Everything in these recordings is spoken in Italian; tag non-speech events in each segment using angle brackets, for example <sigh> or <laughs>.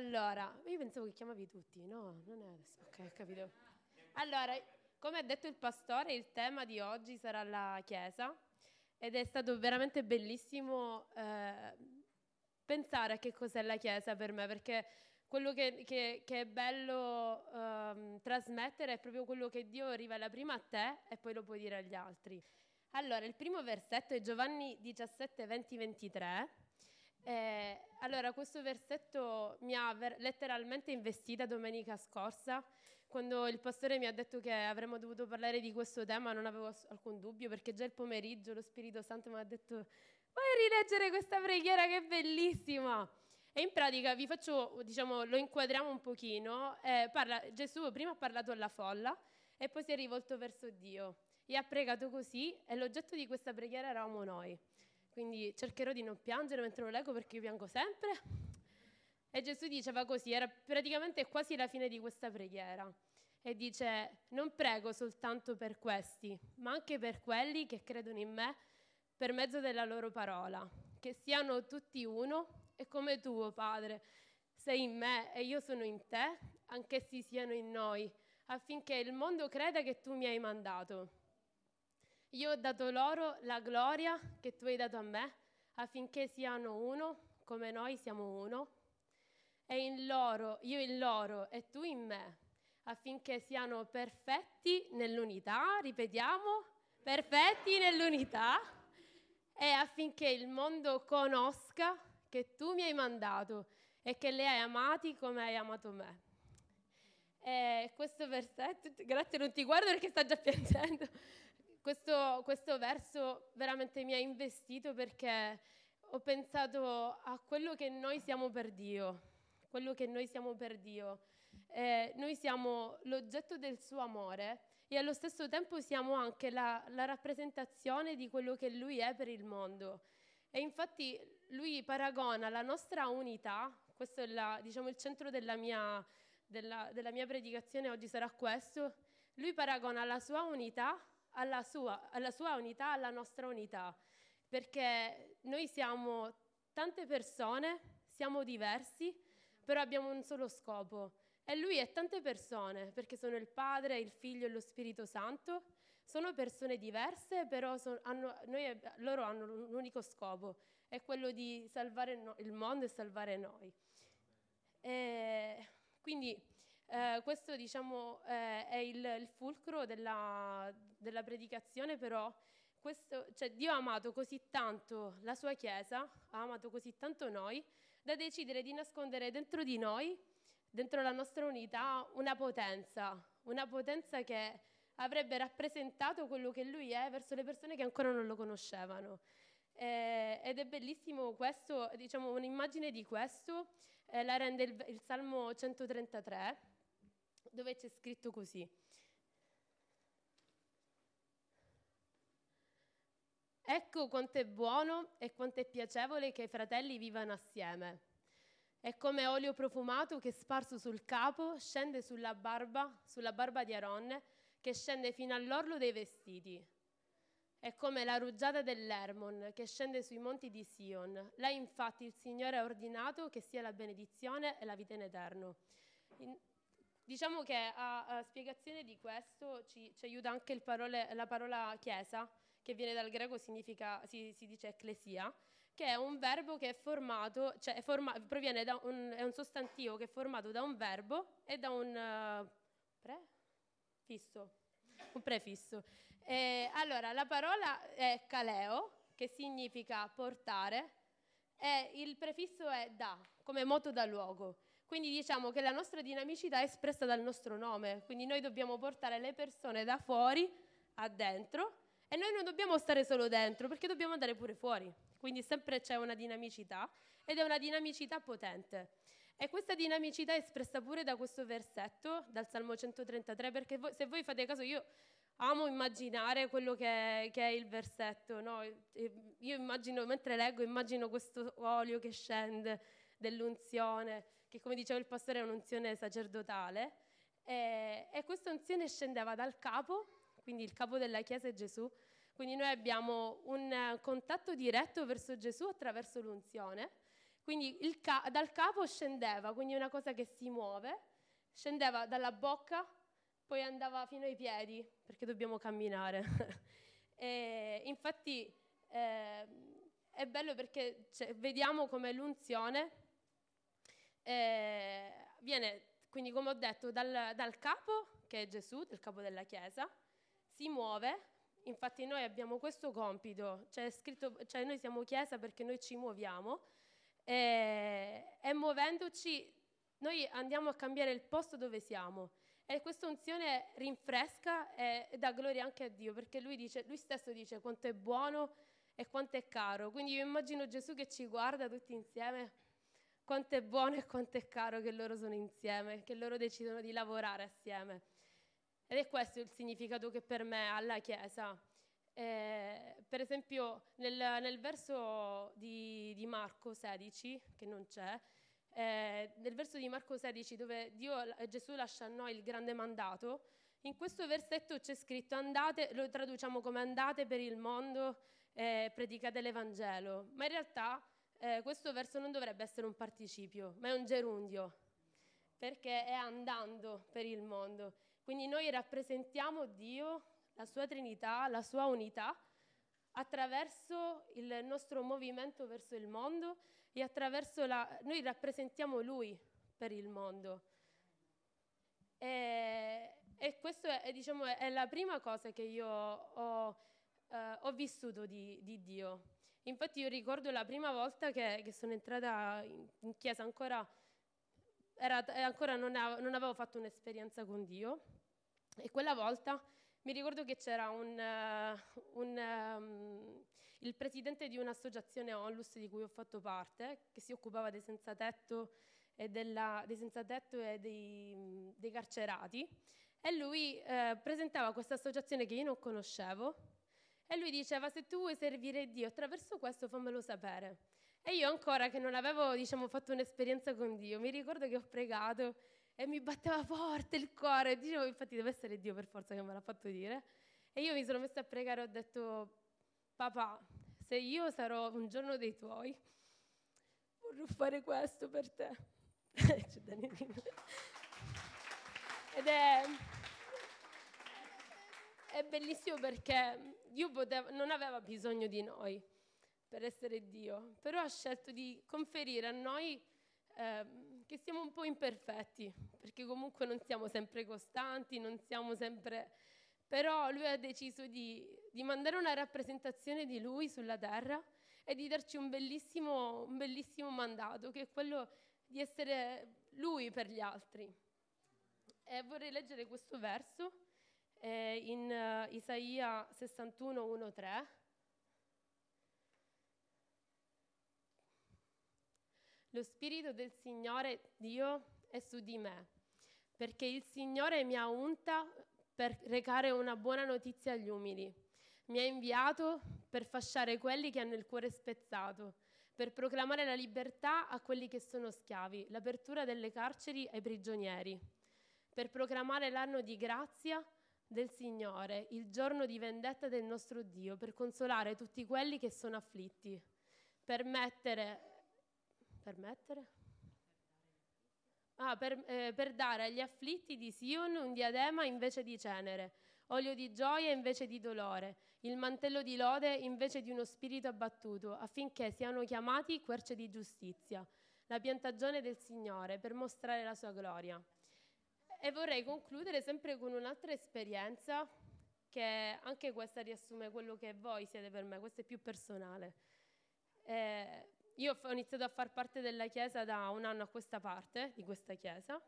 Allora, io pensavo che chiamavi tutti, no? Non è adesso. Ok, capito. Allora, come ha detto il pastore, il tema di oggi sarà la Chiesa ed è stato veramente bellissimo eh, pensare a che cos'è la Chiesa per me, perché quello che, che, che è bello um, trasmettere è proprio quello che Dio rivela prima a te e poi lo puoi dire agli altri. Allora, il primo versetto è Giovanni 17, 20, 23 eh, allora, questo versetto mi ha ver- letteralmente investita domenica scorsa, quando il pastore mi ha detto che avremmo dovuto parlare di questo tema, non avevo alcun dubbio, perché già il pomeriggio lo Spirito Santo mi ha detto, vuoi rileggere questa preghiera che è bellissima? E in pratica vi faccio, diciamo, lo inquadriamo un pochino. Eh, parla, Gesù prima ha parlato alla folla e poi si è rivolto verso Dio e ha pregato così e l'oggetto di questa preghiera eravamo noi. Quindi cercherò di non piangere mentre lo leggo perché io piango sempre. E Gesù diceva così, era praticamente quasi la fine di questa preghiera. E dice, non prego soltanto per questi, ma anche per quelli che credono in me per mezzo della loro parola, che siano tutti uno e come tu, oh Padre, sei in me e io sono in te, anch'essi siano in noi, affinché il mondo creda che tu mi hai mandato. Io ho dato loro la gloria che tu hai dato a me, affinché siano uno come noi siamo uno, e in loro, io in loro e tu in me, affinché siano perfetti nell'unità, ripetiamo, perfetti nell'unità, e affinché il mondo conosca che tu mi hai mandato e che li hai amati come hai amato me. E questo versetto, grazie, non ti guardo perché sta già piangendo questo, questo verso veramente mi ha investito perché ho pensato a quello che noi siamo per Dio, quello che noi siamo per Dio. Eh, noi siamo l'oggetto del suo amore e allo stesso tempo siamo anche la, la, rappresentazione di quello che lui è per il mondo. E infatti lui paragona la nostra unità, questo è la, diciamo, il centro della mia, della, della mia predicazione oggi sarà questo, lui paragona la sua unità alla sua, alla sua unità, alla nostra unità, perché noi siamo tante persone, siamo diversi, però abbiamo un solo scopo. E lui è tante persone, perché sono il Padre, il Figlio e lo Spirito Santo. Sono persone diverse, però sono, hanno, noi, loro hanno un unico scopo, è quello di salvare no, il mondo e salvare noi. E quindi eh, questo diciamo, eh, è il, il fulcro della, della, predicazione, però questo, cioè, Dio ha amato così tanto la sua Chiesa, ha amato così tanto noi, da decidere di nascondere dentro di noi, dentro la nostra unità, una potenza, una potenza che avrebbe rappresentato quello che Lui è verso le persone che ancora non lo conoscevano. Eh, ed è bellissimo questo, diciamo, un'immagine di questo eh, la rende il, il Salmo 133 dove c'è scritto così. Ecco quanto è buono e quanto è piacevole che i fratelli vivano assieme. È come olio profumato che sparso sul capo scende sulla barba, sulla barba di Aronne, che scende fino all'orlo dei vestiti. È come la rugiada dell'Ermon che scende sui monti di Sion. Là infatti il Signore ha ordinato che sia la benedizione e la vita in eterno. In, Diciamo che a, a spiegazione di questo ci, ci aiuta anche parole, la parola chiesa, che viene dal greco, significa, si, si dice ecclesia, che è un verbo che è formato, cioè è, forma, proviene da un, è un sostantivo che è formato da un verbo e da un uh, prefisso. Un prefisso. E, allora, la parola è caleo, che significa portare, e il prefisso è da, come moto da luogo. Quindi diciamo che la nostra dinamicità è espressa dal nostro nome, quindi noi dobbiamo portare le persone da fuori a dentro e noi non dobbiamo stare solo dentro perché dobbiamo andare pure fuori. Quindi sempre c'è una dinamicità ed è una dinamicità potente. E questa dinamicità è espressa pure da questo versetto, dal Salmo 133, perché voi, se voi fate caso io amo immaginare quello che è, che è il versetto, no? io immagino, mentre leggo, immagino questo olio che scende dell'unzione, che come diceva il pastore è un'unzione sacerdotale, e, e questa unzione scendeva dal capo, quindi il capo della Chiesa è Gesù, quindi noi abbiamo un contatto diretto verso Gesù attraverso l'unzione, Quindi ca- dal capo scendeva, quindi una cosa che si muove, scendeva dalla bocca, poi andava fino ai piedi, perché dobbiamo camminare. <laughs> infatti eh, è bello perché cioè, vediamo come l'unzione eh, viene, quindi come ho detto, dal, dal capo, che è Gesù, del capo della Chiesa, si muove Infatti noi abbiamo questo compito, cioè, scritto, cioè noi siamo Chiesa perché noi ci muoviamo e, e, muovendoci noi andiamo a cambiare il posto dove siamo. E questa unzione rinfresca e, e dà gloria anche a Dio perché lui, dice, lui stesso dice quanto è buono e quanto è caro. Quindi io immagino Gesù che ci guarda tutti insieme, quanto è buono e quanto è caro che loro sono insieme, che loro decidono di lavorare assieme. Ed è questo il significato che per me ha la Chiesa. Eh, per esempio, nel, nel verso di, di, Marco 16, che non c'è, eh, nel verso di Marco 16 dove Dio, Gesù lascia a noi il grande mandato, in questo versetto c'è scritto andate, lo traduciamo come andate per il mondo, eh, predicate l'Evangelo, ma in realtà eh, questo verso non dovrebbe essere un participio, ma è un gerundio, perché è andando per il mondo. Quindi noi rappresentiamo Dio, la sua Trinità, la sua unità, attraverso il nostro movimento verso il mondo e attraverso la... noi rappresentiamo Lui per il mondo. E, e questa è, diciamo, è, la prima cosa che io ho, eh, ho vissuto di, di, Dio. Infatti io ricordo la prima volta che, che sono entrata in, in chiesa, ancora, era, ancora non, avevo, non avevo fatto un'esperienza con Dio e quella volta mi ricordo che c'era un, uh, un, um, il presidente di un'associazione Onlus di cui ho fatto parte, che si occupava dei senza tetto e, della, dei, senza tetto e dei, dei carcerati, e lui eh, presentava questa associazione che io non conoscevo, e lui diceva, se tu vuoi servire Dio attraverso questo fammelo sapere. E io ancora che non avevo diciamo, fatto un'esperienza con Dio, mi ricordo che ho pregato e mi batteva forte il cuore. Dicevo, infatti deve essere Dio per forza che me l'ha fatto dire. E io mi sono messa a pregare e ho detto, papà, se io sarò un giorno dei tuoi, vorrò fare questo per te. <laughs> Ed è, è bellissimo perché Dio poteva, non aveva bisogno di noi per essere Dio, però ha scelto di conferire a noi eh, che siamo un po' imperfetti, perché comunque non siamo sempre costanti, non siamo sempre... Però lui ha deciso di, di mandare una rappresentazione di lui sulla terra e di darci un bellissimo, un bellissimo mandato, che è quello di essere lui per gli altri. E vorrei leggere questo verso eh, in uh, Isaia 61, 1, 3. Lo Spirito del Signore Dio è su di me, perché il Signore mi ha unta per recare una buona notizia agli umili. Mi ha inviato per fasciare quelli che hanno il cuore spezzato, per proclamare la libertà a quelli che sono schiavi, l'apertura delle carceri ai prigionieri, per proclamare l'anno di grazia del Signore, il giorno di vendetta del nostro Dio, per consolare tutti quelli che sono afflitti, per mettere Permettere? Ah, per, eh, per dare agli afflitti di Sion un diadema invece di cenere, olio di gioia invece di dolore, il mantello di lode invece di uno spirito abbattuto, affinché siano chiamati querce di giustizia, la piantagione del Signore, per mostrare la sua gloria. E vorrei concludere sempre con un'altra esperienza che anche questa riassume quello che voi siete per me, questo è più personale. Eh, io ho iniziato a far parte della chiesa da un anno a questa parte, di questa chiesa,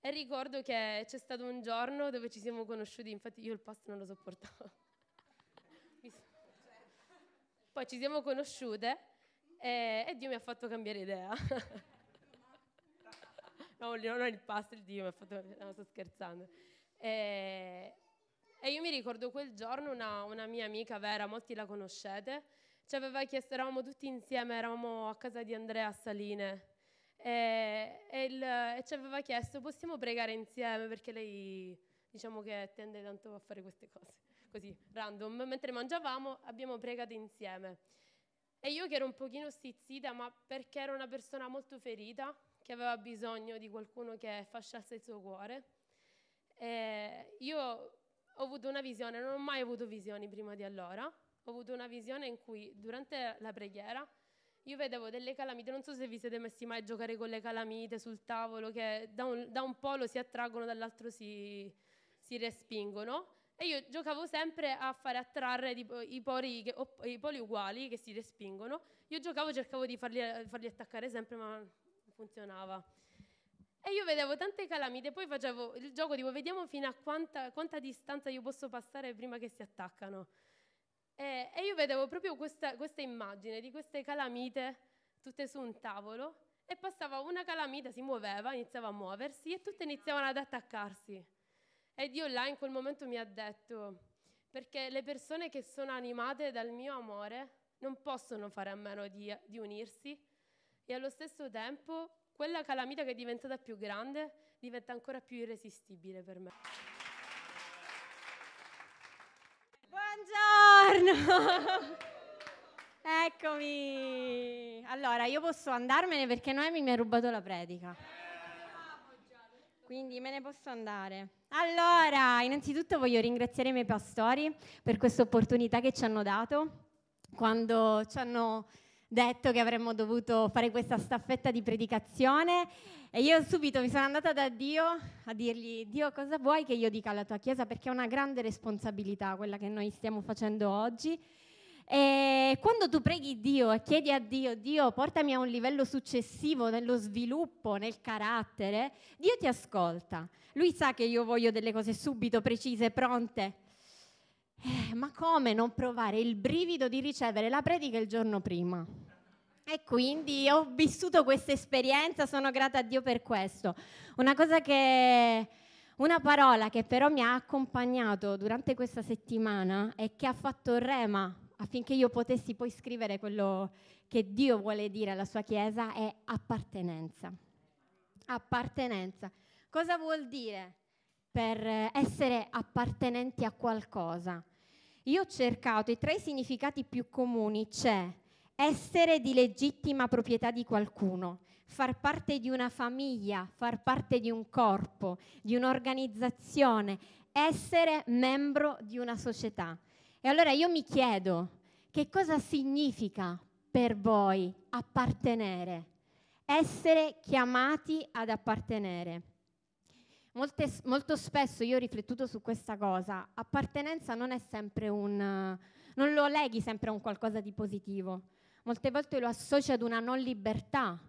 e ricordo che c'è stato un giorno dove ci siamo conosciuti, infatti io il pasto non lo sopportavo. <laughs> Poi ci siamo conosciute e, e Dio mi ha fatto cambiare idea. <laughs> no, non è il pasto, il Dio mi ha fatto... No, sto scherzando. E, e io mi ricordo quel giorno una, una mia amica vera, molti la conoscete, ci aveva chiesto, eravamo tutti insieme, eravamo a casa di Andrea Saline. E, e, il, e, ci aveva chiesto possiamo pregare insieme? Perché lei diciamo che tende tanto a fare queste cose così random. Mentre mangiavamo abbiamo pregato insieme. E io che ero un pochino stizzita, ma perché ero una persona molto ferita, che aveva bisogno di qualcuno che fasciasse il suo cuore. E io ho avuto una visione, non ho mai avuto visioni prima di allora, ho avuto una visione in cui durante la preghiera io vedevo delle calamite, non so se vi siete messi mai a giocare con le calamite sul tavolo, che da un, da un polo si attraggono, dall'altro si, si respingono. E io giocavo sempre a fare attrarre tipo, i, che, o, i, poli uguali che si respingono. Io giocavo, cercavo di farli, farli attaccare sempre, ma non funzionava. E io vedevo tante calamite, poi facevo il gioco tipo vediamo fino a quanta, quanta distanza io posso passare prima che si attaccano. E, e io vedevo proprio questa, questa immagine di queste calamite tutte su un tavolo e passava una calamita, si muoveva, iniziava a muoversi e tutte iniziavano ad attaccarsi. E Dio là in quel momento mi ha detto, perché le persone che sono animate dal mio amore non possono fare a meno di, di unirsi e allo stesso tempo quella calamita che è diventata più grande diventa ancora più irresistibile per me. Buongiorno! <laughs> Eccomi! Allora, io posso andarmene perché Noemi mi ha rubato la predica. Quindi me ne posso andare. Allora, innanzitutto voglio ringraziare i miei pastori per questa opportunità che ci hanno dato quando ci hanno detto che avremmo dovuto fare questa staffetta di predicazione e io subito mi sono andata da Dio a dirgli Dio cosa vuoi che io dica alla tua chiesa perché è una grande responsabilità quella che noi stiamo facendo oggi e quando tu preghi Dio e chiedi a Dio, Dio portami a un livello successivo nello sviluppo, nel carattere, Dio ti ascolta. Lui sa che io voglio delle cose subito, precise, pronte. Eh, ma come non provare il brivido di ricevere la predica il giorno prima? E quindi ho vissuto questa esperienza, sono grata a Dio per questo. Una cosa che, una parola che però mi ha accompagnato durante questa settimana e che ha fatto rema affinché io potessi poi scrivere quello che Dio vuole dire alla sua Chiesa è appartenenza. Appartenenza. Cosa vuol dire per essere appartenenti a qualcosa? Io ho cercato i tre significati più comuni, c'è essere di legittima proprietà di qualcuno, far parte di una famiglia, far parte di un corpo, di un'organizzazione, essere membro di una società. E allora io mi chiedo, che cosa significa per voi appartenere? Essere chiamati ad appartenere. Molte, molto spesso io ho riflettuto su questa cosa, appartenenza non è sempre un... non lo leghi sempre a un qualcosa di positivo molte volte lo associa ad una non libertà,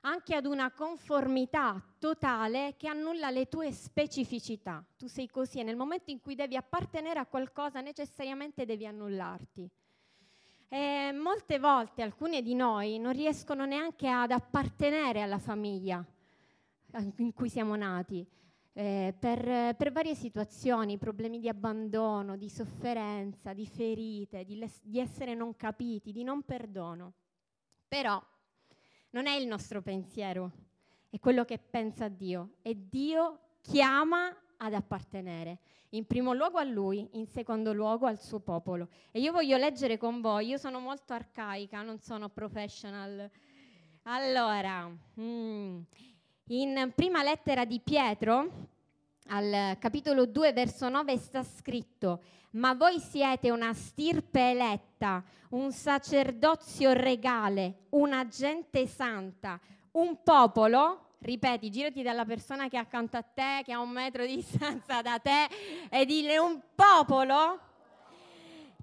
anche ad una conformità totale che annulla le tue specificità. Tu sei così e nel momento in cui devi appartenere a qualcosa necessariamente devi annullarti. E molte volte alcune di noi non riescono neanche ad appartenere alla famiglia in cui siamo nati eh, per, per, varie situazioni, problemi di abbandono, di sofferenza, di ferite, di, les- di essere non capiti, di non perdono. Però non è il nostro pensiero, è quello che pensa Dio e Dio chiama ad appartenere, in primo luogo a Lui, in secondo luogo al suo popolo. E io voglio leggere con voi, io sono molto arcaica, non sono professional. Allora, mm, in prima lettera di Pietro, al capitolo 2, verso 9, sta scritto, ma voi siete una stirpe eletta, un sacerdozio regale, una gente santa, un popolo, ripeti, girati dalla persona che è accanto a te, che ha un metro di <laughs> distanza da te, e dille un popolo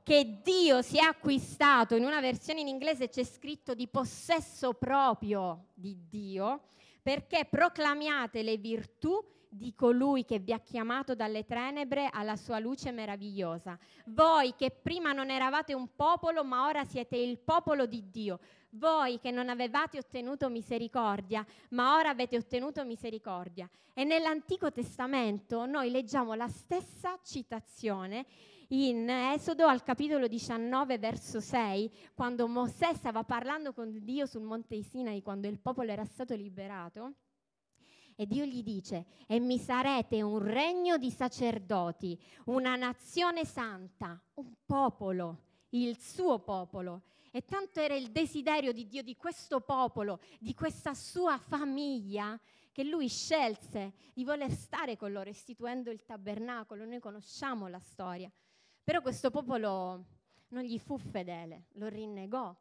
che Dio si è acquistato, in una versione in inglese c'è scritto di possesso proprio di Dio, perché proclamiate le virtù di colui che vi ha chiamato dalle tenebre alla sua luce meravigliosa. Voi che prima non eravate un popolo, ma ora siete il popolo di Dio. Voi che non avevate ottenuto misericordia, ma ora avete ottenuto misericordia. E nell'Antico Testamento noi leggiamo la stessa citazione in Esodo al capitolo 19, verso 6, quando Mosè stava parlando con Dio sul monte Sinai, quando il popolo era stato liberato. E Dio gli dice, e mi sarete un regno di sacerdoti, una nazione santa, un popolo, il suo popolo. e tanto era il desiderio di Dio di questo popolo, di questa sua famiglia, che lui scelse di voler stare con loro istituendo il tabernacolo. Noi conosciamo la storia. Però questo popolo non gli fu fedele, lo rinnegò.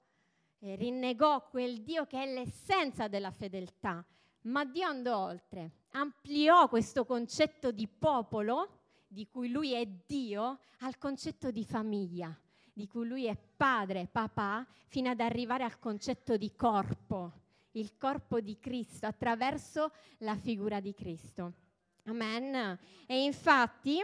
E rinnegò quel Dio che è l'essenza della fedeltà. Ma Dio andò oltre, ampliò questo concetto di popolo, di cui lui è Dio, al concetto di famiglia, di cui lui è padre, papà, fino ad arrivare al concetto di corpo, il corpo di Cristo, attraverso la figura di Cristo. Amen. E infatti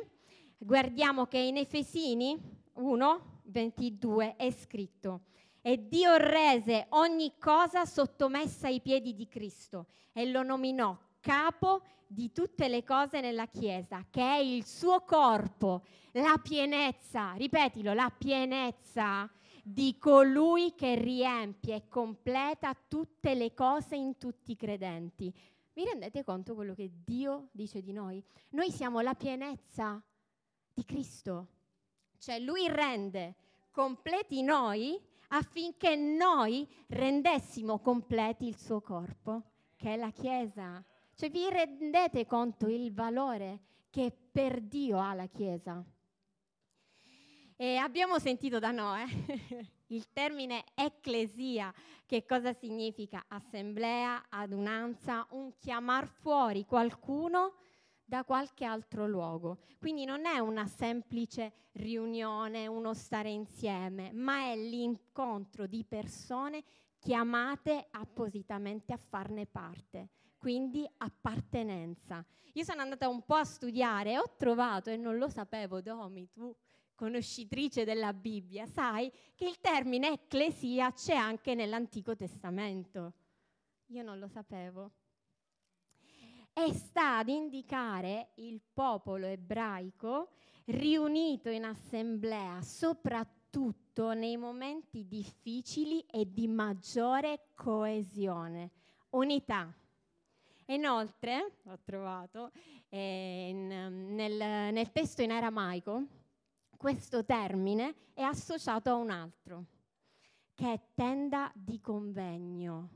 guardiamo che in Efesini 1, 22 è scritto, e Dio rese ogni cosa sottomessa ai piedi di Cristo e lo nominò capo di tutte le cose nella Chiesa, che è il suo corpo, la pienezza, ripetilo, la pienezza di colui che riempie e completa tutte le cose in tutti i credenti. Vi rendete conto quello che Dio dice di noi? Noi siamo la pienezza di Cristo, cioè Lui rende completi noi affinché noi rendessimo completi il suo corpo, che è la Chiesa. Cioè vi rendete conto il valore che per Dio ha la Chiesa? E abbiamo sentito da Noè <laughs> il termine ecclesia, che cosa significa? Assemblea, adunanza, un chiamar fuori qualcuno da qualche altro luogo. Quindi non è una semplice riunione, uno stare insieme, ma è l'incontro di persone chiamate appositamente a farne parte, quindi appartenenza. Io sono andata un po' a studiare e ho trovato, e non lo sapevo, Domi, tu conoscitrice della Bibbia, sai che il termine ecclesia c'è anche nell'Antico Testamento. Io non lo sapevo. E sta ad indicare il popolo ebraico riunito in assemblea, soprattutto nei momenti difficili e di maggiore coesione, unità. Inoltre, ho trovato eh, in, nel, nel testo in aramaico, questo termine è associato a un altro, che è tenda di convegno,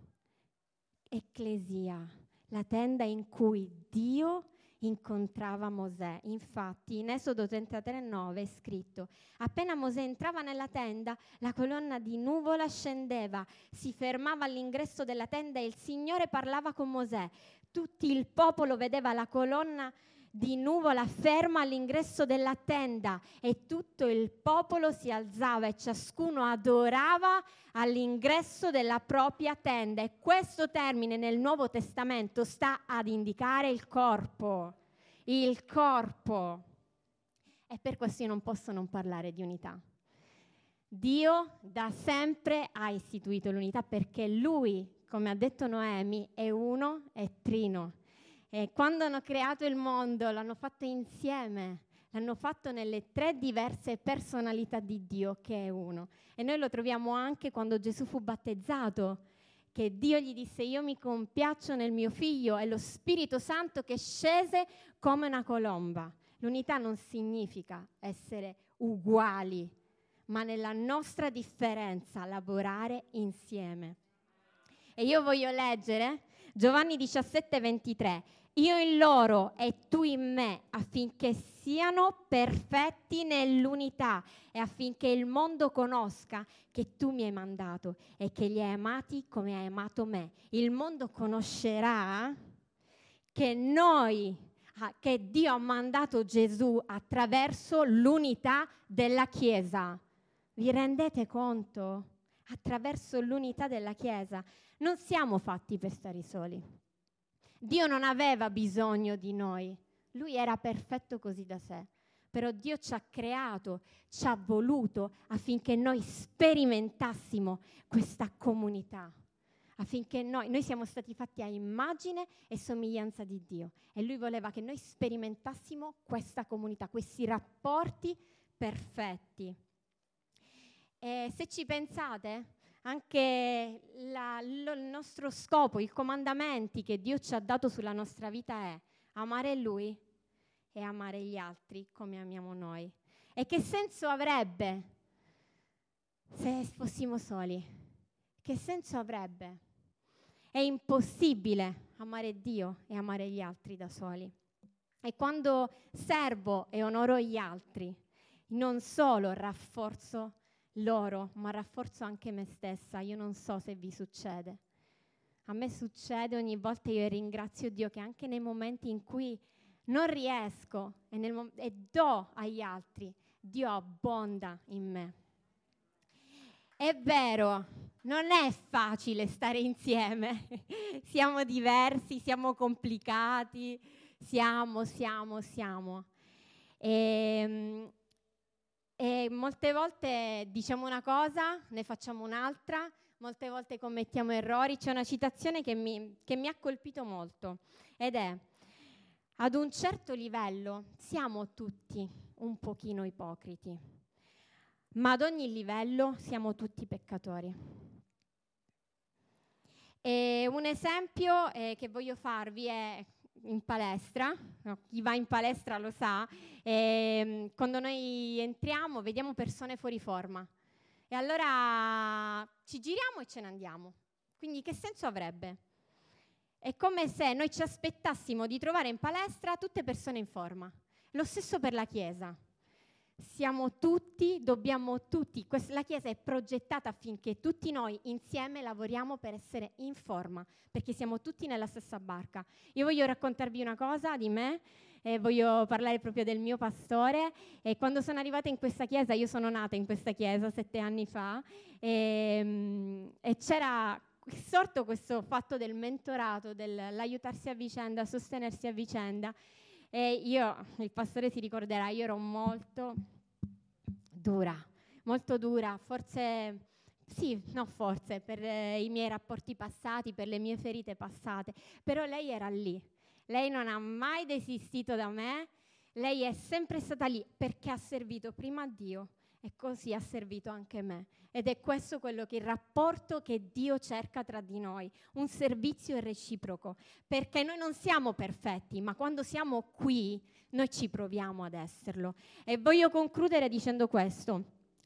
ecclesia, la tenda in cui Dio incontrava Mosè. Infatti in Esodo 33,9 è scritto, appena Mosè entrava nella tenda, la colonna di nuvola scendeva, si fermava all'ingresso della tenda e il Signore parlava con Mosè. Tutto il popolo vedeva la colonna di nuvola ferma all'ingresso della tenda e tutto il popolo si alzava e ciascuno adorava all'ingresso della propria tenda. E questo termine nel Nuovo Testamento sta ad indicare il corpo, il corpo. E per questo io non posso non parlare di unità. Dio da sempre ha istituito l'unità perché Lui, come ha detto Noemi, è uno, è trino e quando hanno creato il mondo l'hanno fatto insieme, l'hanno fatto nelle tre diverse personalità di Dio che è uno. E noi lo troviamo anche quando Gesù fu battezzato, che Dio gli disse io mi compiaccio nel mio figlio e lo Spirito Santo che scese come una colomba. L'unità non significa essere uguali, ma nella nostra differenza lavorare insieme. E io voglio leggere Giovanni 17, 23 io in loro e tu in me, affinché siano perfetti nell'unità e affinché il mondo conosca che tu mi hai mandato e che li hai amati come hai amato me. Il mondo conoscerà che noi, ah, che Dio ha mandato Gesù attraverso l'unità della Chiesa. Vi rendete conto? Attraverso l'unità della Chiesa. Non siamo fatti per stare soli Dio non aveva bisogno di noi, lui era perfetto così da sé. Però Dio ci ha creato, ci ha voluto affinché noi sperimentassimo questa comunità, affinché noi, noi siamo stati fatti a immagine e somiglianza di Dio e Lui voleva che noi sperimentassimo questa comunità, questi rapporti perfetti. E se ci pensate, anche la, lo, il nostro scopo, i comandamenti che Dio ci ha dato sulla nostra vita è amare Lui e amare gli altri come amiamo noi. E che senso avrebbe Se fossimo soli, che senso avrebbe? È impossibile amare Dio e amare gli altri da soli. E quando servo e onoro gli altri, non solo rafforzo loro, ma rafforzo anche me stessa. Io non so se vi succede. A me succede ogni volta io ringrazio Dio che anche nei momenti in cui non riesco e, nel, e do agli altri, Dio abbonda in me. È vero, non è facile stare insieme, <laughs> siamo diversi, siamo complicati, siamo, siamo, siamo. E, ehm, e molte volte diciamo una cosa, ne facciamo un'altra, molte volte commettiamo errori. C'è una citazione che mi, che mi ha colpito molto ed è, ad un certo livello siamo tutti un pochino ipocriti, ma ad ogni livello siamo tutti peccatori. E un esempio eh, che voglio farvi è in palestra, no, chi va in palestra lo sa, e, quando noi entriamo vediamo persone fuori forma e allora ci giriamo e ce ne andiamo. Quindi che senso avrebbe? È come se noi ci aspettassimo di trovare in palestra tutte persone in forma. Lo stesso per la Chiesa. Siamo tutti, dobbiamo tutti, la Chiesa è progettata affinché tutti noi insieme lavoriamo per essere in forma, perché siamo tutti nella stessa barca. Io voglio raccontarvi una cosa di me, eh, voglio parlare proprio del mio pastore. E quando sono arrivata in questa chiesa, io sono nata in questa chiesa sette anni fa, e, ehm, e c'era sorto questo fatto del mentorato, dell'aiutarsi a vicenda, sostenersi a vicenda. E io, il pastore si ricorderà, io ero molto dura, molto dura, forse, sì, no forse, per eh, i miei rapporti passati, per le mie ferite passate, però lei era lì, lei non ha mai desistito da me, lei è sempre stata lì perché ha servito prima Dio e così ha servito anche me. Ed è questo quello che il rapporto che Dio cerca tra di noi, un servizio reciproco, perché noi non siamo perfetti, ma quando siamo qui noi ci proviamo ad esserlo. E voglio concludere dicendo questo.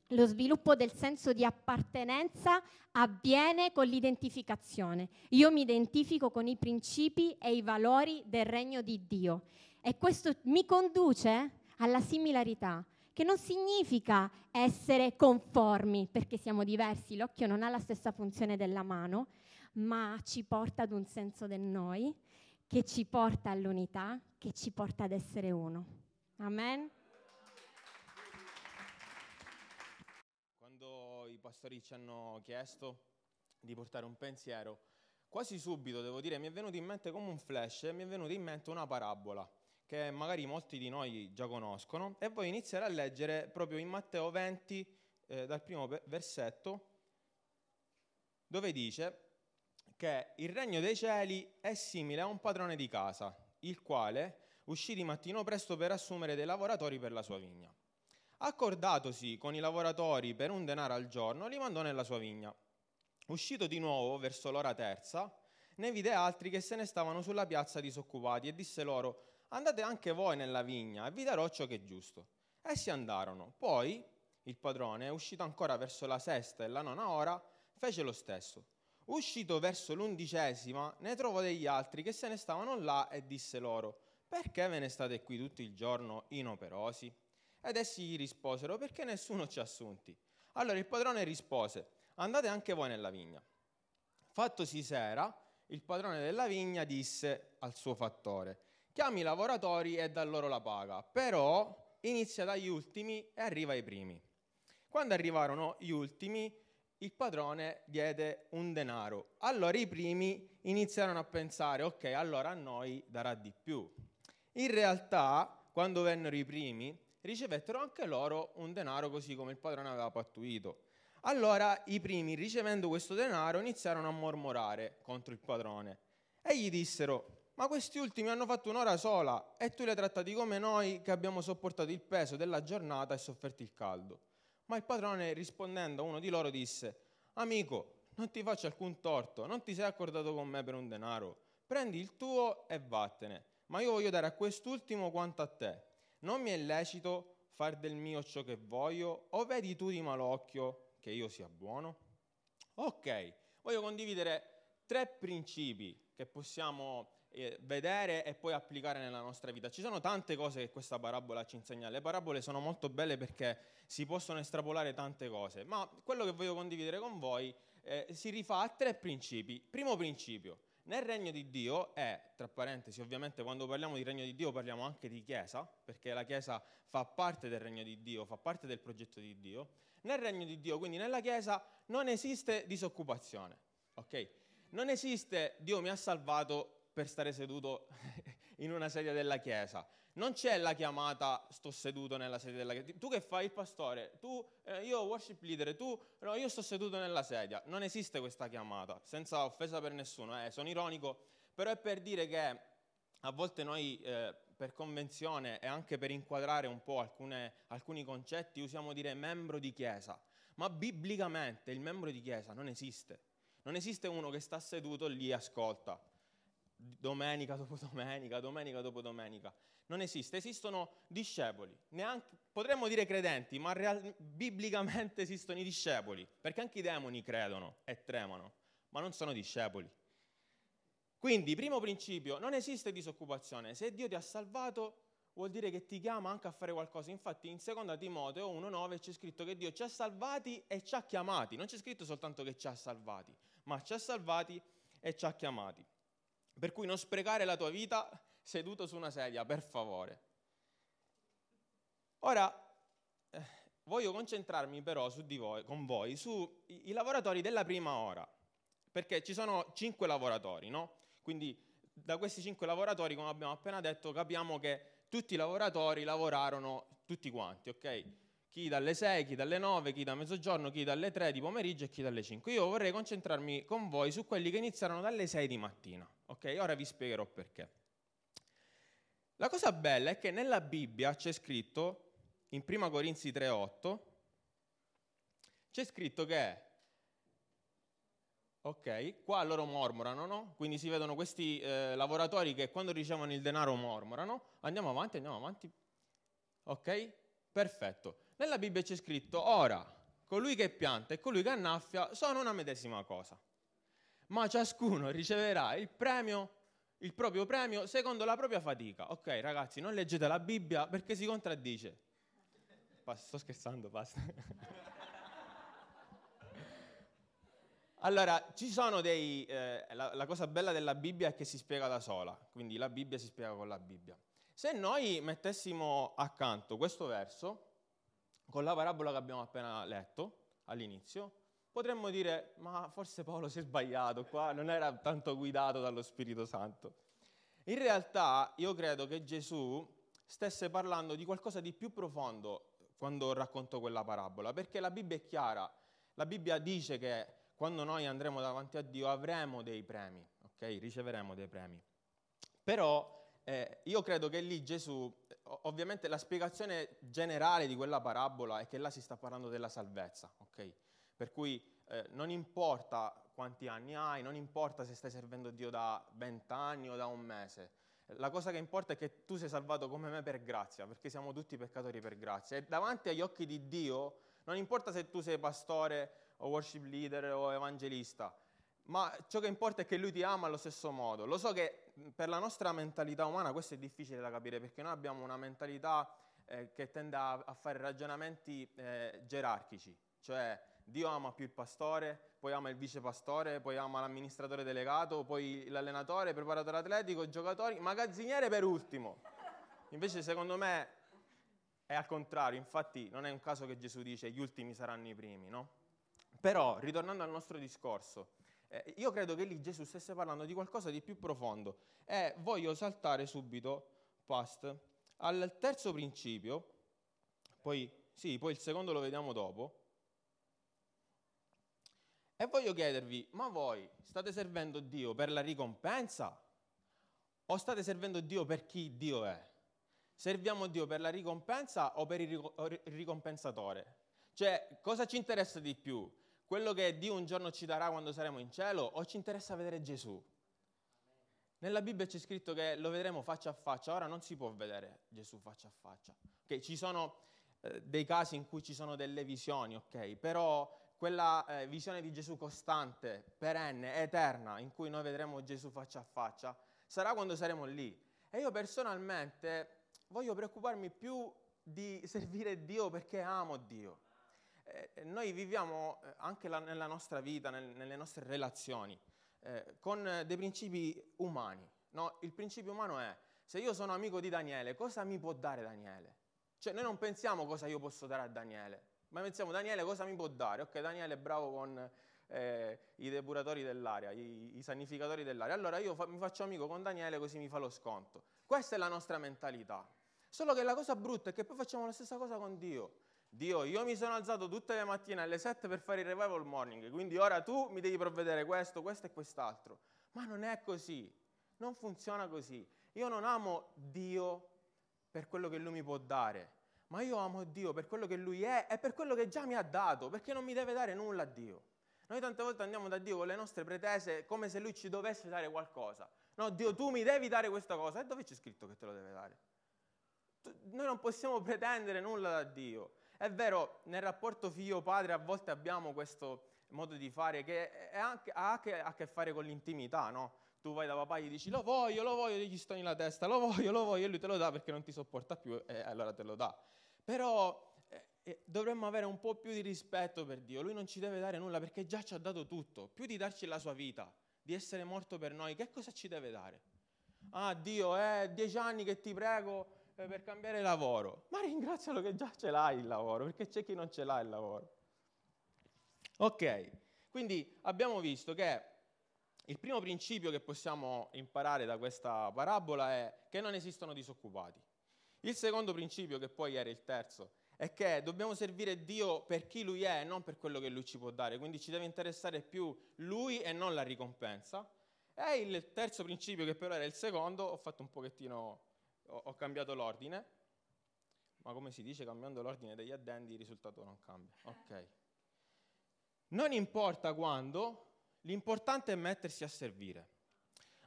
Lo sviluppo del senso di appartenenza avviene con l'identificazione. Io mi identifico con i principi e i valori del regno di Dio e questo mi conduce alla similarità che non significa essere conformi perché siamo diversi, l'occhio non ha la stessa funzione della mano, ma ci porta ad un senso del noi, che ci porta all'unità, che ci porta ad essere uno. Amen. Quando i pastori ci hanno chiesto di portare un pensiero, quasi subito, devo dire, mi è venuto in mente come un flash, mi è venuta in mente una parabola che magari molti di noi già conoscono, e voglio iniziare a leggere proprio in Matteo 20, eh, dal primo versetto, dove dice che il regno dei cieli è simile a un padrone di casa, il quale uscì di mattino presto per assumere dei lavoratori per la sua vigna. Accordatosi con i lavoratori per un denaro al giorno, li mandò nella sua vigna. Uscito di nuovo verso l'ora terza, ne vide altri che se ne stavano sulla piazza disoccupati e disse loro, andate anche voi nella vigna e vi darò ciò che è giusto. Essi andarono. Poi il padrone, uscito ancora verso la sesta e la nona ora, fece lo stesso. Uscito verso l'undicesima, ne trovò degli altri che se ne stavano là e disse loro, perché ve ne state qui tutto il giorno inoperosi? Ed essi gli risposero, perché nessuno ci ha assunti. Allora il padrone rispose, andate anche voi nella vigna. Fattosi sera, il padrone della vigna disse al suo fattore, chiami i lavoratori e dà loro la paga, però inizia dagli ultimi e arriva ai primi. Quando arrivarono gli ultimi, il padrone diede un denaro. Allora i primi iniziarono a pensare, ok, allora a noi darà di più. In realtà, quando vennero i primi, ricevettero anche loro un denaro così come il padrone aveva pattuito. Allora i primi, ricevendo questo denaro, iniziarono a mormorare contro il padrone e gli dissero, ma questi ultimi hanno fatto un'ora sola e tu li hai trattati come noi che abbiamo sopportato il peso della giornata e sofferto il caldo. Ma il padrone rispondendo a uno di loro disse, amico, non ti faccio alcun torto, non ti sei accordato con me per un denaro, prendi il tuo e vattene, ma io voglio dare a quest'ultimo quanto a te. Non mi è lecito far del mio ciò che voglio, o vedi tu di malocchio che io sia buono? Ok, voglio condividere tre principi che possiamo vedere e poi applicare nella nostra vita. Ci sono tante cose che questa parabola ci insegna. Le parabole sono molto belle perché si possono estrapolare tante cose, ma quello che voglio condividere con voi eh, si rifà a tre principi. Primo principio, nel regno di Dio è, tra parentesi, ovviamente quando parliamo di regno di Dio parliamo anche di Chiesa, perché la Chiesa fa parte del regno di Dio, fa parte del progetto di Dio. Nel regno di Dio, quindi nella Chiesa, non esiste disoccupazione, ok? Non esiste Dio mi ha salvato per stare seduto <laughs> in una sedia della chiesa. Non c'è la chiamata sto seduto nella sedia della chiesa. Tu che fai il pastore? Tu, eh, io worship leader, tu, no, io sto seduto nella sedia. Non esiste questa chiamata, senza offesa per nessuno, eh, sono ironico, però è per dire che a volte noi eh, per convenzione e anche per inquadrare un po' alcune, alcuni concetti usiamo dire membro di chiesa, ma biblicamente il membro di chiesa non esiste. Non esiste uno che sta seduto lì e ascolta domenica dopo domenica, domenica dopo domenica. Non esiste, esistono discepoli, neanche, potremmo dire credenti, ma real, biblicamente esistono i discepoli, perché anche i demoni credono e tremano, ma non sono discepoli. Quindi, primo principio, non esiste disoccupazione. Se Dio ti ha salvato, vuol dire che ti chiama anche a fare qualcosa. Infatti, in 2 Timoteo 1,9 c'è scritto che Dio ci ha salvati e ci ha chiamati. Non c'è scritto soltanto che ci ha salvati, ma ci ha salvati e ci ha chiamati. Per cui non sprecare la tua vita seduto su una sedia, per favore. Ora, eh, voglio concentrarmi però su di voi, con voi, sui lavoratori della prima ora, perché ci sono cinque lavoratori, no? Quindi da questi cinque lavoratori, come abbiamo appena detto, capiamo che tutti i lavoratori lavorarono tutti quanti, ok? Chi dalle 6, chi dalle 9, chi da mezzogiorno, chi dalle 3 di pomeriggio e chi dalle 5. Io vorrei concentrarmi con voi su quelli che iniziarono dalle 6 di mattina. Ok, ora vi spiegherò perché. La cosa bella è che nella Bibbia c'è scritto, in 1 Corinzi 3,8, c'è scritto che, ok, qua loro mormorano, no? Quindi si vedono questi eh, lavoratori che quando ricevono il denaro mormorano. Andiamo avanti, andiamo avanti. Ok? Perfetto. Nella Bibbia c'è scritto, ora, colui che pianta e colui che annaffia sono una medesima cosa, ma ciascuno riceverà il premio, il proprio premio, secondo la propria fatica. Ok, ragazzi, non leggete la Bibbia perché si contraddice. sto scherzando, basta. <laughs> Allora, ci sono dei... Eh, la, la, cosa bella della Bibbia è che si spiega da sola, quindi la Bibbia si spiega con la Bibbia. Se noi mettessimo accanto questo verso, con la parabola che abbiamo appena letto all'inizio, potremmo dire, ma forse Paolo si è sbagliato qua, non era tanto guidato dallo Spirito Santo. In realtà io credo che Gesù stesse parlando di qualcosa di più profondo quando raccontò quella parabola, perché la Bibbia è chiara, la Bibbia dice che quando noi andremo davanti a Dio avremo dei premi, ok? Riceveremo dei premi. Però eh, io credo che lì Gesù, ovviamente la spiegazione generale di quella parabola è che là si sta parlando della salvezza, ok? Per cui eh, non importa quanti anni hai, non importa se stai servendo Dio da vent'anni o da un mese. La cosa che importa è che tu sei salvato come me per grazia, perché siamo tutti peccatori per grazia. E davanti agli occhi di Dio, non importa se tu sei pastore o worship leader o evangelista, ma ciò che importa è che lui ti ama allo stesso modo. Lo so che per la nostra mentalità umana questo è difficile da capire perché noi abbiamo una mentalità eh, che tende a, a fare ragionamenti eh, gerarchici, cioè Dio ama più il pastore, poi ama il vicepastore, poi ama l'amministratore delegato, poi l'allenatore, il preparatore atletico, i giocatori, magazziniere per ultimo. Invece secondo me è al contrario, infatti non è un caso che Gesù dice gli ultimi saranno i primi, no? Però, ritornando al nostro discorso, eh, io credo che lì Gesù stesse parlando di qualcosa di più profondo e voglio saltare subito, past, al terzo principio, poi, sì, poi il secondo lo vediamo dopo, e voglio chiedervi, ma voi state servendo Dio per la ricompensa o state servendo Dio per chi Dio è? Serviamo Dio per la ricompensa o per il ricompensatore? Cioè, cosa ci interessa di più? Quello che Dio un giorno ci darà quando saremo in cielo o ci interessa vedere Gesù? Nella Bibbia c'è scritto che lo vedremo faccia a faccia, ora non si può vedere Gesù faccia a faccia. Okay, ci sono eh, dei casi in cui ci sono delle visioni, ok? Però quella eh, visione di Gesù costante, perenne, eterna, in cui noi vedremo Gesù faccia a faccia, sarà quando saremo lì. E io personalmente voglio preoccuparmi più di <laughs> servire Dio perché amo Dio. Eh, noi viviamo eh, anche la, nella nostra vita, nel, nelle nostre relazioni, eh, con dei principi umani. No? Il principio umano è, se io sono amico di Daniele, cosa mi può dare Daniele? Cioè noi non pensiamo cosa io posso dare a Daniele, ma pensiamo Daniele cosa mi può dare? Ok, Daniele è bravo con eh, i depuratori dell'aria, i, i, sanificatori dell'aria. Allora io fa, mi faccio amico con Daniele così mi fa lo sconto. Questa è la nostra mentalità. Solo che la cosa brutta è che poi facciamo la stessa cosa con Dio. Dio, io mi sono alzato tutte le mattine alle 7 per fare il revival morning, quindi ora tu mi devi provvedere questo, questo e quest'altro. Ma non è così, non funziona così. Io non amo Dio per quello che Lui mi può dare, ma io amo Dio per quello che Lui è e per quello che già mi ha dato, perché non mi deve dare nulla a Dio. Noi tante volte andiamo da Dio con le nostre pretese come se Lui ci dovesse dare qualcosa. No, Dio, tu mi devi dare questa cosa. E dove c'è scritto che te lo deve dare? Noi non possiamo pretendere nulla da Dio. È vero, nel rapporto figlio-padre a volte abbiamo questo modo di fare che anche, ha anche a che fare con l'intimità, no? Tu vai da papà e gli dici lo voglio, lo voglio, gli stoni la testa, lo voglio, lo voglio, e lui te lo dà perché non ti sopporta più e allora te lo dà. Però eh, eh, dovremmo avere un po' più di rispetto per Dio, lui non ci deve dare nulla perché già ci ha dato tutto, più di darci la sua vita, di essere morto per noi, che cosa ci deve dare? Ah Dio, è dieci anni che ti prego eh, per cambiare lavoro. Ma ringrazialo che già ce l'hai il lavoro, perché c'è chi non ce l'ha il lavoro. Ok, quindi abbiamo visto che il primo principio che possiamo imparare da questa parabola è che non esistono disoccupati. Il secondo principio, che poi era il terzo, è che dobbiamo servire Dio per chi Lui è e non per quello che Lui ci può dare, quindi ci deve interessare più Lui e non la ricompensa. E il terzo principio, che però era il secondo, ho fatto un pochettino ho, cambiato l'ordine, ma come si dice, cambiando l'ordine degli addendi il risultato non cambia. Ok. Non importa quando, l'importante è mettersi a servire.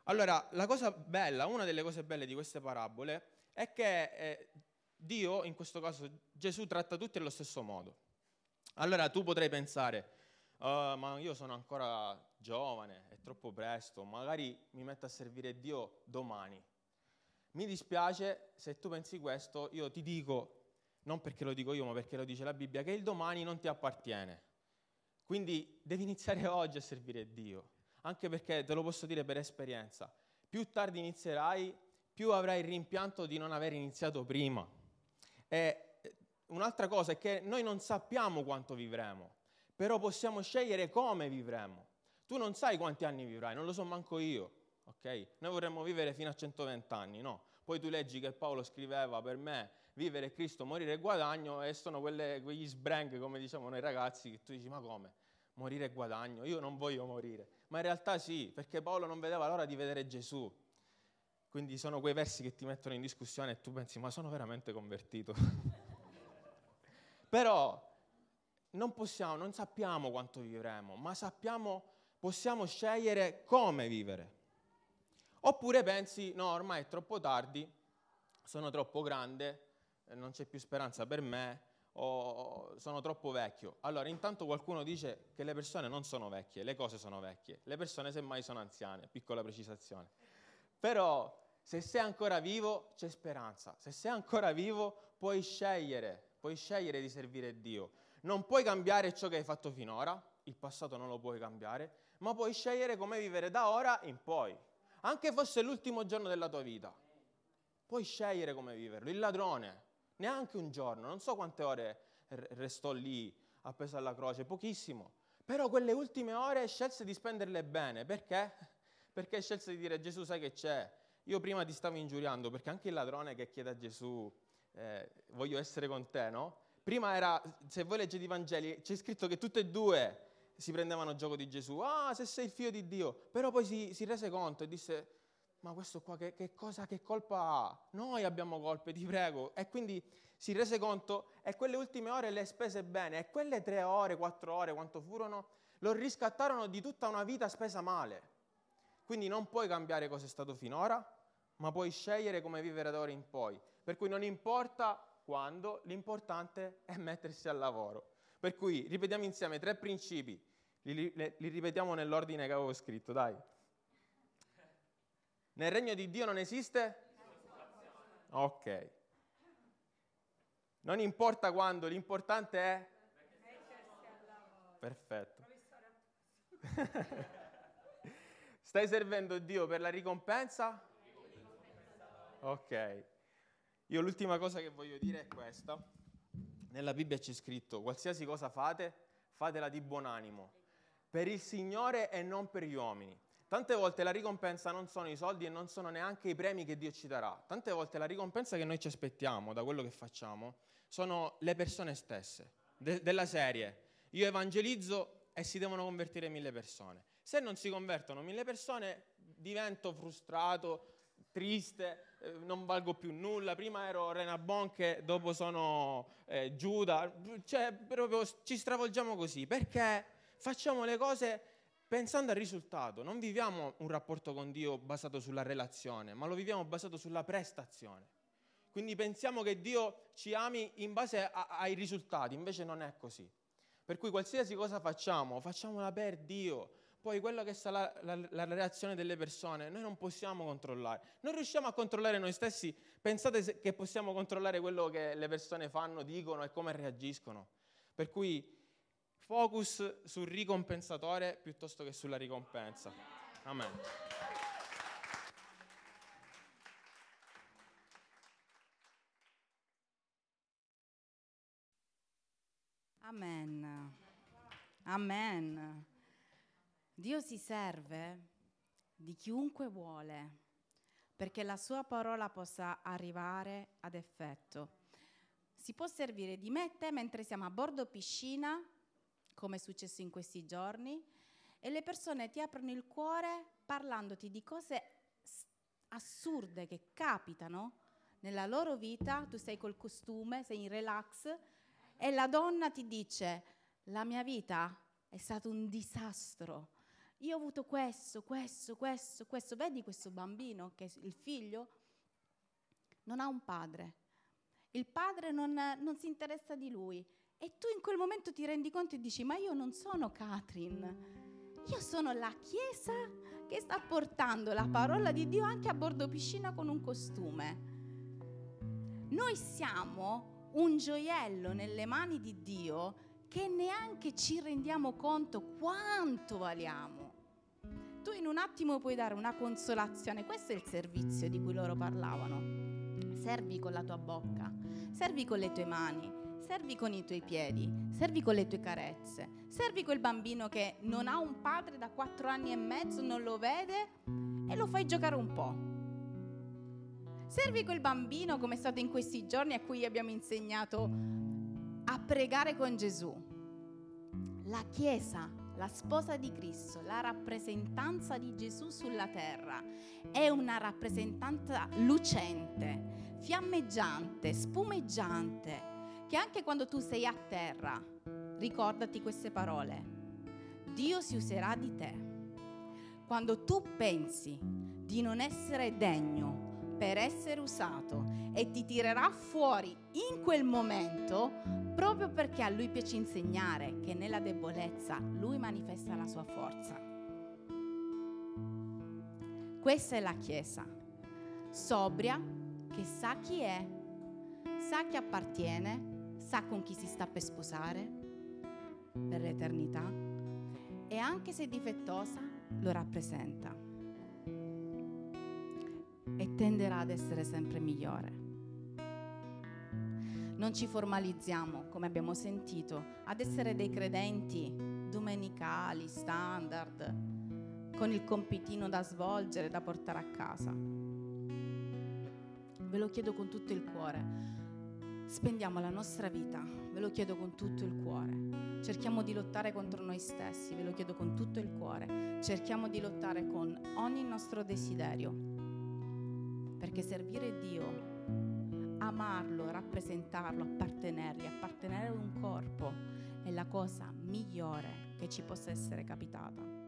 Allora, la cosa bella, una delle cose belle di queste parabole è che eh, Dio, in questo caso Gesù, tratta tutti allo stesso modo. Allora tu potrai pensare, uh, ma io sono ancora giovane, è troppo presto, magari mi metto a servire Dio domani. Mi dispiace se tu pensi questo, io ti dico, non perché lo dico io, ma perché lo dice la Bibbia, che il domani non ti appartiene. Quindi devi iniziare <laughs> oggi a servire Dio, anche perché te lo posso dire per esperienza. Più tardi inizierai, più avrai il rimpianto di non aver iniziato prima. E eh, un'altra cosa è che noi non sappiamo quanto vivremo, però possiamo scegliere come vivremo. Tu non sai quanti anni vivrai, non lo so manco io ok? Noi vorremmo vivere fino a 120 anni, no? Poi tu leggi che Paolo scriveva per me vivere Cristo, morire è guadagno e sono quelle, quegli sbrang, come diciamo noi ragazzi, che tu dici ma come? Morire è guadagno? Io non voglio morire. Ma in realtà sì, perché Paolo non vedeva l'ora di vedere Gesù. Quindi sono quei versi che ti mettono in discussione e tu pensi ma sono veramente convertito. <laughs> Però non possiamo, non sappiamo quanto vivremo, ma sappiamo, possiamo scegliere come vivere. Oppure pensi, no, ormai è troppo tardi, sono troppo grande, eh, non c'è più speranza per me, o sono troppo vecchio. Allora, intanto qualcuno dice che le persone non sono vecchie, le cose sono vecchie, le persone semmai sono anziane, piccola precisazione. Però se sei ancora vivo c'è speranza, se sei ancora vivo puoi scegliere, puoi scegliere di servire Dio. Non puoi cambiare ciò che hai fatto finora, il passato non lo puoi cambiare, ma puoi scegliere come vivere da ora in poi anche fosse l'ultimo giorno della tua vita, puoi scegliere come viverlo. Il ladrone, neanche un giorno, non so quante ore restò lì appeso alla croce, pochissimo, però quelle ultime ore scelse di spenderle bene, perché? <laughs> Perché scelse di dire Gesù sai che c'è, io prima ti stavo ingiuriando, perché anche il ladrone che chiede a Gesù eh, voglio essere con te, no? Prima era, se voi leggete i Vangeli, c'è scritto che tutte e due si prendevano gioco di Gesù, ah se sei il figlio di Dio, però poi si, si rese conto e disse, ma questo qua che, che, cosa, che colpa ha? Noi abbiamo colpe, ti prego. E quindi si rese conto e quelle ultime ore le spese bene e quelle tre ore, quattro ore, quanto furono, lo riscattarono di tutta una vita spesa male. Quindi non puoi cambiare cosa è stato finora, ma puoi scegliere come vivere da ora in poi. Per cui non importa quando, l'importante è mettersi al lavoro. Per cui ripetiamo insieme tre principi, li, li, li ripetiamo nell'ordine che avevo scritto, dai. Nel regno di Dio non esiste? Ok. Non importa quando, l'importante è... Perfetto. <laughs> Stai servendo Dio per la ricompensa? Ok. Io l'ultima cosa che voglio dire è questa. Nella Bibbia c'è scritto, qualsiasi cosa fate, fatela di buon animo, per il Signore e non per gli uomini. Tante volte la ricompensa non sono i soldi e non sono neanche i premi che Dio ci darà. Tante volte la ricompensa che noi ci aspettiamo da quello che facciamo sono le persone stesse, de- della serie. Io evangelizzo e si devono convertire mille persone. Se non si convertono mille persone, divento frustrato, triste, eh, non valgo più nulla. Prima ero Rena Bonche, dopo sono eh, Giuda. Cioè, proprio ci stravolgiamo così perché facciamo le cose pensando al risultato. Non viviamo un rapporto con Dio basato sulla relazione, ma lo viviamo basato sulla prestazione. Quindi pensiamo che Dio ci ami in base a, ai risultati, invece non è così. Per cui qualsiasi cosa facciamo, facciamola per Dio. Poi quello che sarà la, la, la, reazione delle persone, noi non possiamo controllare. Non riusciamo a controllare noi stessi. Pensate che possiamo controllare quello che le persone fanno, dicono e come reagiscono. Per cui focus sul ricompensatore piuttosto che sulla ricompensa. Amen. Amen. Amen. Dio si serve di chiunque vuole perché la sua parola possa arrivare ad effetto. Si può servire di me e te mentre siamo a bordo piscina, come è successo in questi giorni, e le persone ti aprono il cuore parlandoti di cose assurde che capitano nella loro vita, tu sei col costume, sei in relax e la donna ti dice, la mia vita è stato un disastro. Io ho avuto questo, questo, questo, questo. Vedi questo bambino che il figlio? Non ha un padre. Il padre non, non si interessa di lui. E tu in quel momento ti rendi conto e dici, ma io non sono Catherine. Io sono la Chiesa che sta portando la parola di Dio anche a bordo piscina con un costume. Noi siamo un gioiello nelle mani di Dio che neanche ci rendiamo conto quanto valiamo. Tu in un attimo puoi dare una consolazione, questo è il servizio di cui loro parlavano. Servi con la tua bocca, servi con le tue mani, servi con i tuoi piedi, servi con le tue carezze, servi quel bambino che non ha un padre da quattro anni e mezzo, non lo vede e lo fai giocare un po'. Servi quel bambino come è stato in questi giorni a cui abbiamo insegnato a pregare con Gesù. La Chiesa, la sposa di Cristo, la rappresentanza di Gesù sulla terra, è una rappresentanza lucente, fiammeggiante, spumeggiante, che anche quando tu sei a terra, ricordati queste parole. Dio si userà di te. Quando tu pensi di non essere degno per essere usato e ti tirerà fuori in quel momento proprio perché a lui piace insegnare che nella debolezza lui manifesta la sua forza. Questa è la Chiesa, sobria, che sa chi è, sa chi appartiene, sa con chi si sta per sposare per l'eternità e anche se difettosa lo rappresenta e tenderà ad essere sempre migliore. Non ci formalizziamo, come abbiamo sentito, ad essere dei credenti domenicali, standard, con il compitino da svolgere, da portare a casa. Ve lo chiedo con tutto il cuore. Spendiamo la nostra vita, ve lo chiedo con tutto il cuore. Cerchiamo di lottare contro noi stessi, ve lo chiedo con tutto il cuore. Cerchiamo di lottare con ogni nostro desiderio perché servire Dio, amarlo, rappresentarlo, appartenergli, appartenere ad un corpo è la cosa migliore che ci possa essere capitata.